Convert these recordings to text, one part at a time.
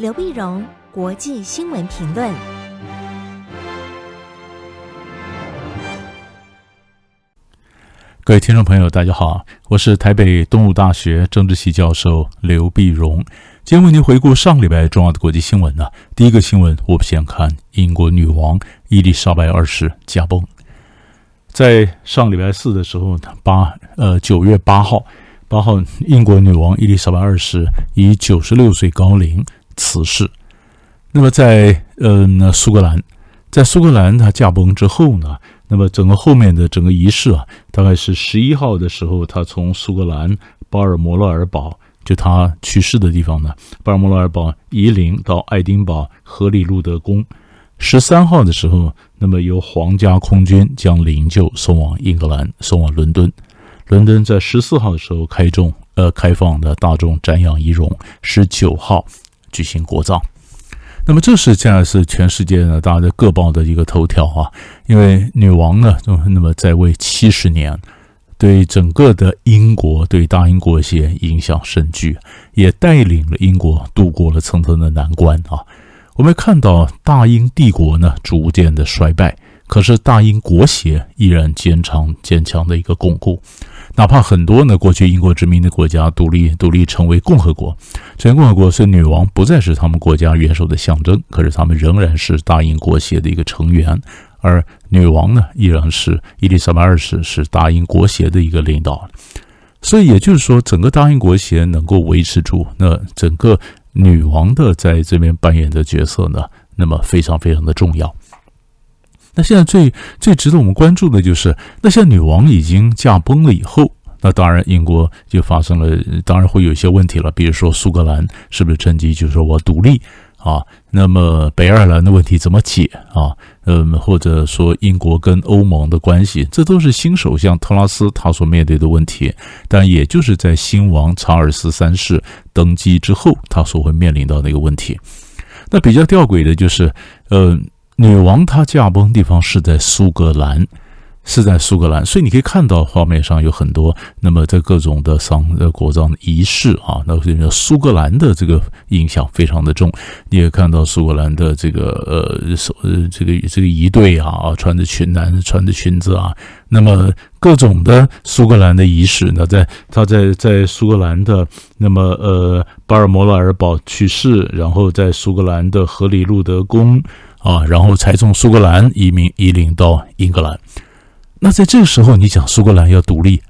刘碧荣，国际新闻评论。各位听众朋友，大家好，我是台北东吴大学政治系教授刘碧荣。今天为您回顾上礼拜重要的国际新闻呢。第一个新闻，我们先看英国女王伊丽莎白二世驾崩。在上礼拜四的时候，八呃九月八号。八号，英国女王伊丽莎白二世以九十六岁高龄辞世。那么在嗯苏格兰，在苏格兰他驾崩之后呢，那么整个后面的整个仪式啊，大概是十一号的时候，他从苏格兰巴尔摩勒尔堡，就他去世的地方呢，巴尔摩勒尔堡移灵到爱丁堡荷里路德宫。十三号的时候，那么由皇家空军将灵柩送往英格兰，送往伦敦。伦敦在十四号的时候开中，呃，开放的大众瞻仰仪容。十九号举行国葬。那么这是现在是全世界呢，大家各报的一个头条啊。因为女王呢，那么在位七十年，对整个的英国，对大英国协影响甚巨，也带领了英国度过了层层的难关啊。我们看到大英帝国呢，逐渐的衰败，可是大英国协依然坚强坚强的一个巩固。哪怕很多呢，过去英国殖民的国家独立独立成为共和国，成为共和国，所以女王不再是他们国家元首的象征，可是他们仍然是大英国协的一个成员，而女王呢，依然是伊丽莎白二世是大英国协的一个领导，所以也就是说，整个大英国协能够维持住，那整个女王的在这边扮演的角色呢，那么非常非常的重要。那现在最最值得我们关注的就是，那现在女王已经驾崩了以后，那当然英国就发生了，当然会有一些问题了，比如说苏格兰是不是趁机就说我独立啊？那么北爱尔兰的问题怎么解啊？嗯，或者说英国跟欧盟的关系，这都是新首相特拉斯他所面对的问题，但也就是在新王查尔斯三世登基之后，他所会面临到的一个问题。那比较吊诡的就是，嗯。女王她驾崩的地方是在苏格兰，是在苏格兰，所以你可以看到画面上有很多，那么在各种的丧的国葬仪式啊，那苏格兰的这个影响非常的重。你也看到苏格兰的这个呃呃这个这个仪队啊，穿着裙男穿着裙子啊，那么各种的苏格兰的仪式，那在他在在苏格兰的那么呃巴尔摩拉尔堡去世，然后在苏格兰的荷里路德宫。啊，然后才从苏格兰移民移民到英格兰。那在这个时候，你讲苏格兰要独立，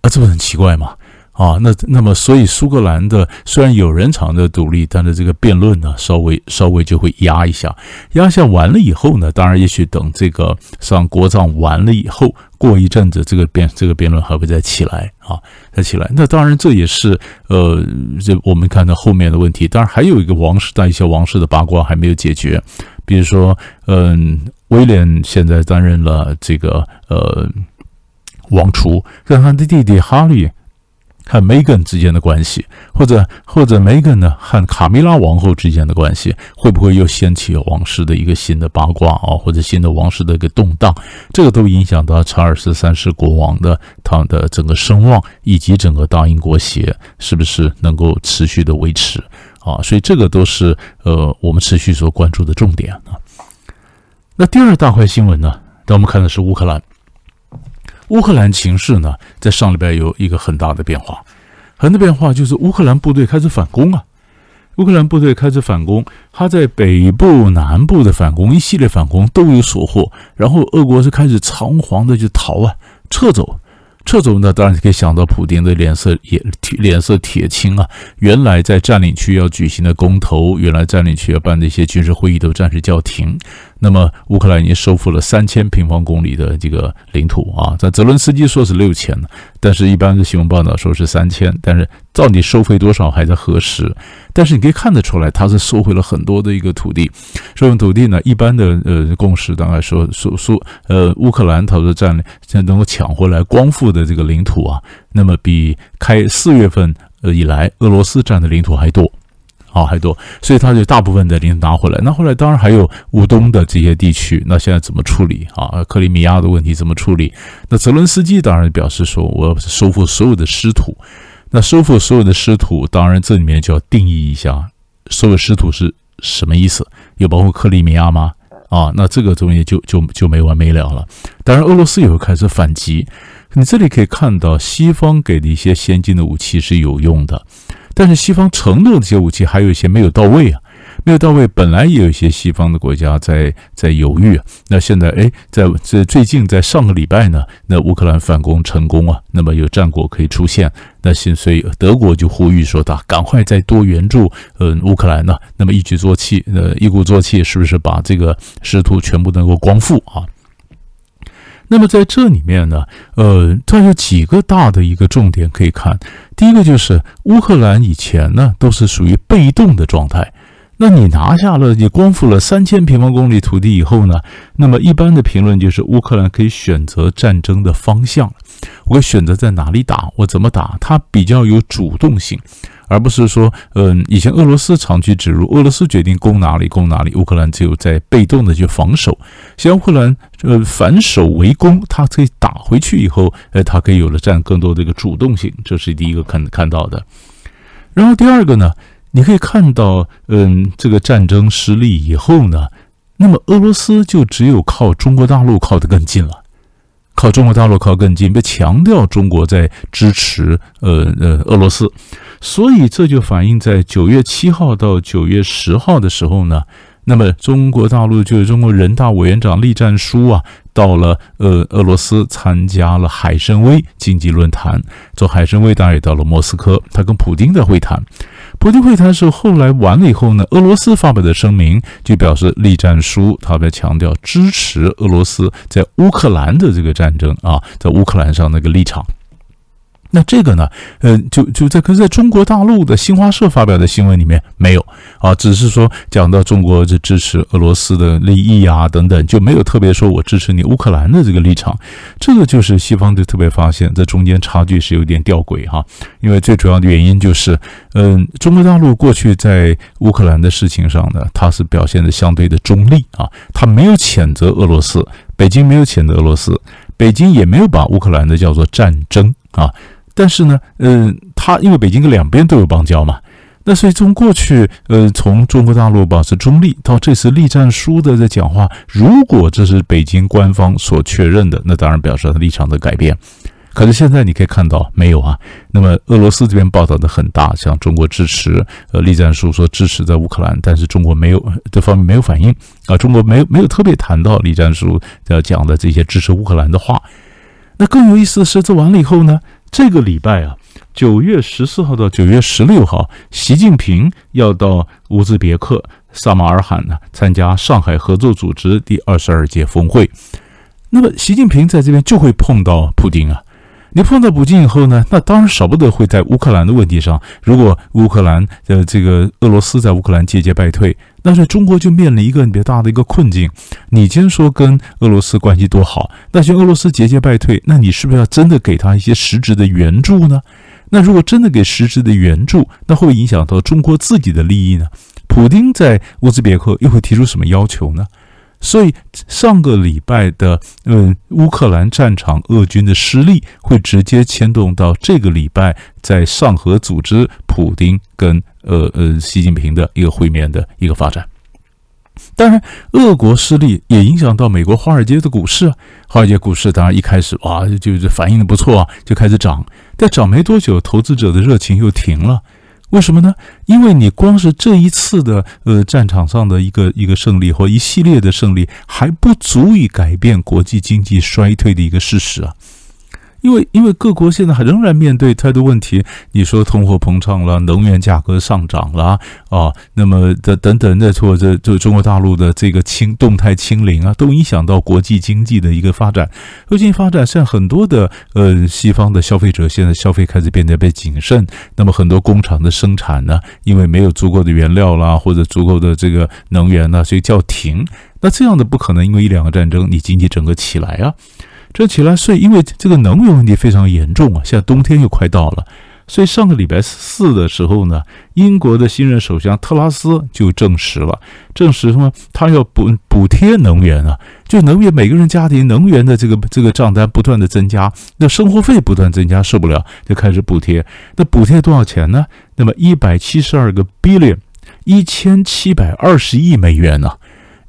啊，这不很奇怪吗？啊，那那么所以苏格兰的虽然有人讲的独立，但是这个辩论呢，稍微稍微就会压一下，压下完了以后呢，当然也许等这个上国葬完了以后，过一阵子这个辩这个辩论还会再起来啊，再起来。那当然这也是呃，这我们看到后面的问题。当然还有一个王室的一些王室的八卦还没有解决。比如说，嗯，威廉现在担任了这个呃王储，跟他的弟弟哈利和梅根之间的关系，或者或者梅根呢和卡米拉王后之间的关系，会不会又掀起王室的一个新的八卦啊，或者新的王室的一个动荡？这个都影响到查尔斯三世国王的他的整个声望，以及整个大英国协是不是能够持续的维持。啊，所以这个都是呃我们持续所关注的重点啊。那第二大块新闻呢，那我们看的是乌克兰。乌克兰情势呢，在上礼拜有一个很大的变化，很大变化就是乌克兰部队开始反攻啊。乌克兰部队开始反攻，他在北部、南部的反攻，一系列反攻都有所获，然后俄国是开始仓皇的就逃啊，撤走。这种呢，当然可以想到普京的脸色也脸色铁青啊。原来在占领区要举行的公投，原来占领区要办的一些军事会议都暂时叫停。那么乌克兰已经收复了三千平方公里的这个领土啊，在泽伦斯基说是六千呢，但是一般的新闻报道说是三千，但是到底收回多少还在核实。但是你可以看得出来，他是收回了很多的一个土地。收回土地呢，一般的呃共识大概说说说呃乌克兰他的占领现在能够抢回来光复的这个领土啊，那么比开四月份呃以来俄罗斯占的领土还多。啊，还多，所以他就大部分的领土拿回来。那后来当然还有乌东的这些地区，那现在怎么处理啊？克里米亚的问题怎么处理？那泽伦斯基当然表示说，我收复所有的失土。那收复所有的失土，当然这里面就要定义一下所有失土是什么意思？有包括克里米亚吗？啊，那这个东西就就就没完没了了。当然，俄罗斯也会开始反击。你这里可以看到，西方给的一些先进的武器是有用的，但是西方承诺的这些武器还有一些没有到位啊。没有到位，本来也有一些西方的国家在在犹豫啊。那现在哎，在这最近在上个礼拜呢，那乌克兰反攻成功啊，那么有战果可以出现。那现所以德国就呼吁说，他赶快再多援助嗯乌克兰呢。那么一举作气，呃一鼓作气，是不是把这个失土全部能够光复啊？那么在这里面呢，呃，它有几个大的一个重点可以看。第一个就是乌克兰以前呢都是属于被动的状态。那你拿下了，你光复了三千平方公里土地以后呢？那么一般的评论就是乌克兰可以选择战争的方向，我可以选择在哪里打，我怎么打，它比较有主动性，而不是说，嗯，以前俄罗斯长驱直入，俄罗斯决定攻哪里攻哪里，乌克兰只有在被动的去防守。像乌克兰呃反守为攻，它可以打回去以后，呃，它可以有了占更多的一个主动性，这是第一个看看到的。然后第二个呢？你可以看到，嗯，这个战争失利以后呢，那么俄罗斯就只有靠中国大陆靠得更近了，靠中国大陆靠更近，被强调中国在支持，呃呃，俄罗斯，所以这就反映在九月七号到九月十号的时候呢，那么中国大陆就是中国人大委员长栗战书啊，到了呃俄罗斯参加了海参崴经济论坛，从海参崴当然也到了莫斯科，他跟普京的会谈。普京会谈的时候，后来完了以后呢，俄罗斯发表的声明就表示，栗战书他在强调支持俄罗斯在乌克兰的这个战争啊，在乌克兰上那个立场。那这个呢，呃，就就在可是在中国大陆的新华社发表的新闻里面没有啊，只是说讲到中国这支持俄罗斯的利益啊等等，就没有特别说我支持你乌克兰的这个立场。这个就是西方就特别发现，这中间差距是有点吊诡哈，因为最主要的原因就是，嗯，中国大陆过去在乌克兰的事情上呢，它是表现的相对的中立啊，它没有谴责俄罗斯，北京没有谴责俄罗斯，北京也没有把乌克兰的叫做战争啊。但是呢，嗯、他因为北京跟两边都有邦交嘛，那所以从过去，呃，从中国大陆保持中立到这次栗战书的在讲话，如果这是北京官方所确认的，那当然表示他立场的改变。可是现在你可以看到没有啊？那么俄罗斯这边报道的很大，像中国支持，呃，栗战书说支持在乌克兰，但是中国没有这方面没有反应啊，中国没有没有特别谈到栗战书要讲的这些支持乌克兰的话。那更有意思的是，这完了以后呢？这个礼拜啊，九月十四号到九月十六号，习近平要到乌兹别克萨马尔罕呢，参加上海合作组织第二十二届峰会。那么，习近平在这边就会碰到普京啊。你碰到普京以后呢，那当然少不得会在乌克兰的问题上，如果乌克兰的这个俄罗斯在乌克兰节节败退，但是中国就面临一个比较大的一个困境。你先说跟俄罗斯关系多好，那些俄罗斯节节败退，那你是不是要真的给他一些实质的援助呢？那如果真的给实质的援助，那会不会影响到中国自己的利益呢？普京在乌兹别克又会提出什么要求呢？所以上个礼拜的，嗯，乌克兰战场俄军的失利，会直接牵动到这个礼拜在上合组织普丁跟呃呃习近平的一个会面的一个发展。当然，俄国失利也影响到美国华尔街的股市啊。华尔街股市当然一开始哇，就是反应的不错啊，就开始涨，但涨没多久，投资者的热情又停了。为什么呢？因为你光是这一次的呃战场上的一个一个胜利或一系列的胜利，还不足以改变国际经济衰退的一个事实啊。因为因为各国现在还仍然面对太多问题，你说通货膨胀了，能源价格上涨了啊，那么的等等的，或者就中国大陆的这个清动态清零啊，都影响到国际经济的一个发展。国际发展，像很多的呃西方的消费者现在消费开始变得被谨慎，那么很多工厂的生产呢，因为没有足够的原料啦，或者足够的这个能源呢，所以叫停。那这样的不可能，因为一两个战争，你经济整个起来啊。这起来，是因为这个能源问题非常严重啊，现在冬天又快到了，所以上个礼拜四的时候呢，英国的新任首相特拉斯就证实了，证实什么？他要补补贴能源啊，就能源每个人家庭能源的这个这个账单不断的增加，那生活费不断增加，受不了就开始补贴。那补贴多少钱呢？那么一百七十二个 billion。一千七百二十亿美元呢、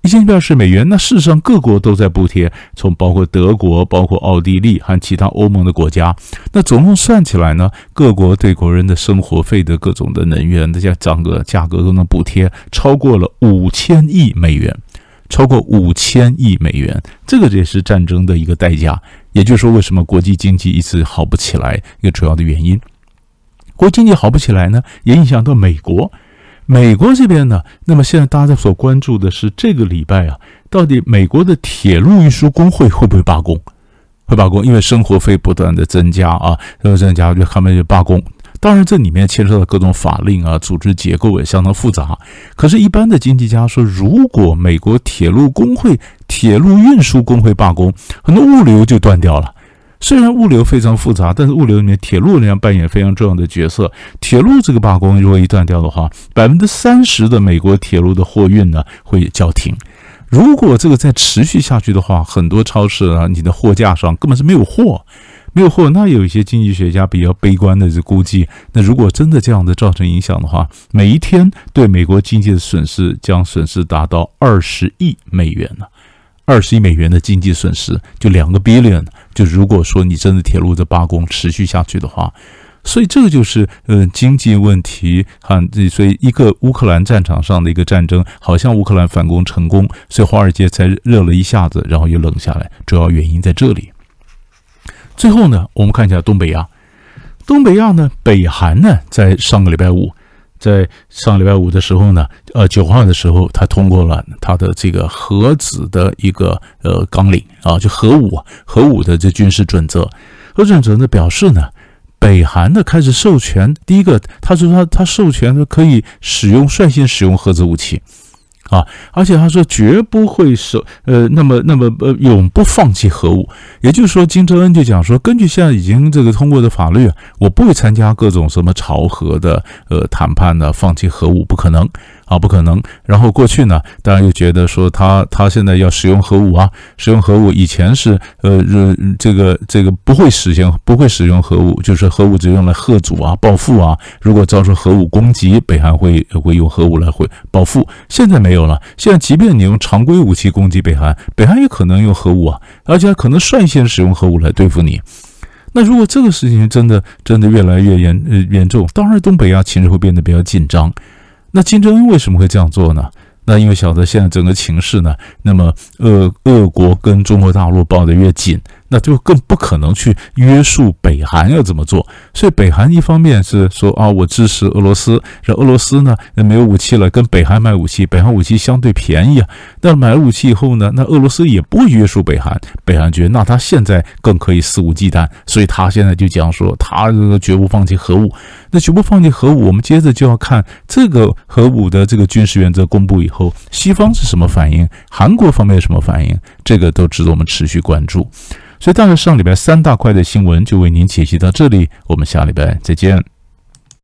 一千七百二十美元，那事实上各国都在补贴，从包括德国、包括奥地利和其他欧盟的国家，那总共算起来呢，各国对国人的生活费的各种的能源这些涨个价格都能补贴超过了五千亿美元，超过五千亿美元，这个也是战争的一个代价。也就是说，为什么国际经济一直好不起来，一个主要的原因，国际经济好不起来呢，也影响到美国。美国这边呢，那么现在大家所关注的是这个礼拜啊，到底美国的铁路运输工会会不会罢工？会罢工，因为生活费不断的增加啊，然后增加就他们就罢工。当然，这里面牵涉到各种法令啊，组织结构也相当复杂。可是，一般的经济家说，如果美国铁路工会、铁路运输工会罢工，很多物流就断掉了。虽然物流非常复杂，但是物流里面铁路仍然扮演非常重要的角色。铁路这个罢工如果一断掉的话，百分之三十的美国铁路的货运呢会叫停。如果这个再持续下去的话，很多超市啊，你的货架上根本是没有货，没有货。那有一些经济学家比较悲观的就估计，那如果真的这样的造成影响的话，每一天对美国经济的损失将损失达到二十亿美元呢。二十亿美元的经济损失，就两个 billion。就如果说你真的铁路的罢工持续下去的话，所以这个就是嗯经济问题哈。所以一个乌克兰战场上的一个战争，好像乌克兰反攻成功，所以华尔街才热了一下子，然后又冷下来。主要原因在这里。最后呢，我们看一下东北亚。东北亚呢，北韩呢，在上个礼拜五。在上礼拜五的时候呢，呃，九号的时候，他通过了他的这个核子的一个呃纲领啊，就核武核武的这军事准则。核准则呢表示呢，北韩呢开始授权，第一个，他说他他授权呢可以使用率先使用核子武器。啊，而且他说绝不会舍，呃，那么那么呃，永不放弃核武。也就是说，金正恩就讲说，根据现在已经这个通过的法律，我不会参加各种什么朝核的呃谈判呢，放弃核武不可能。啊，不可能。然后过去呢，当然又觉得说他他现在要使用核武啊，使用核武。以前是呃这个这个不会实现，不会使用核武，就是核武只用来贺阻啊、报复啊。如果遭受核武攻击，北韩会会用核武来会报复。现在没有了，现在即便你用常规武器攻击北韩，北韩也可能用核武啊，而且可能率先使用核武来对付你。那如果这个事情真的真的越来越严呃严重，当然东北亚情势会变得比较紧张。那金正恩为什么会这样做呢？那因为晓得现在整个情势呢，那么俄俄国跟中国大陆抱得越紧。那就更不可能去约束北韩要怎么做，所以北韩一方面是说啊，我支持俄罗斯，让俄罗斯呢那没有武器了，跟北韩买武器，北韩武器相对便宜啊。那买了武器以后呢，那俄罗斯也不会约束北韩，北韩觉得那他现在更可以肆无忌惮，所以他现在就讲说他这个绝不放弃核武。那绝不放弃核武，我们接着就要看这个核武的这个军事原则公布以后，西方是什么反应，韩国方面有什么反应，这个都值得我们持续关注。所以，大概上礼拜三大块的新闻就为您解析到这里，我们下礼拜再见。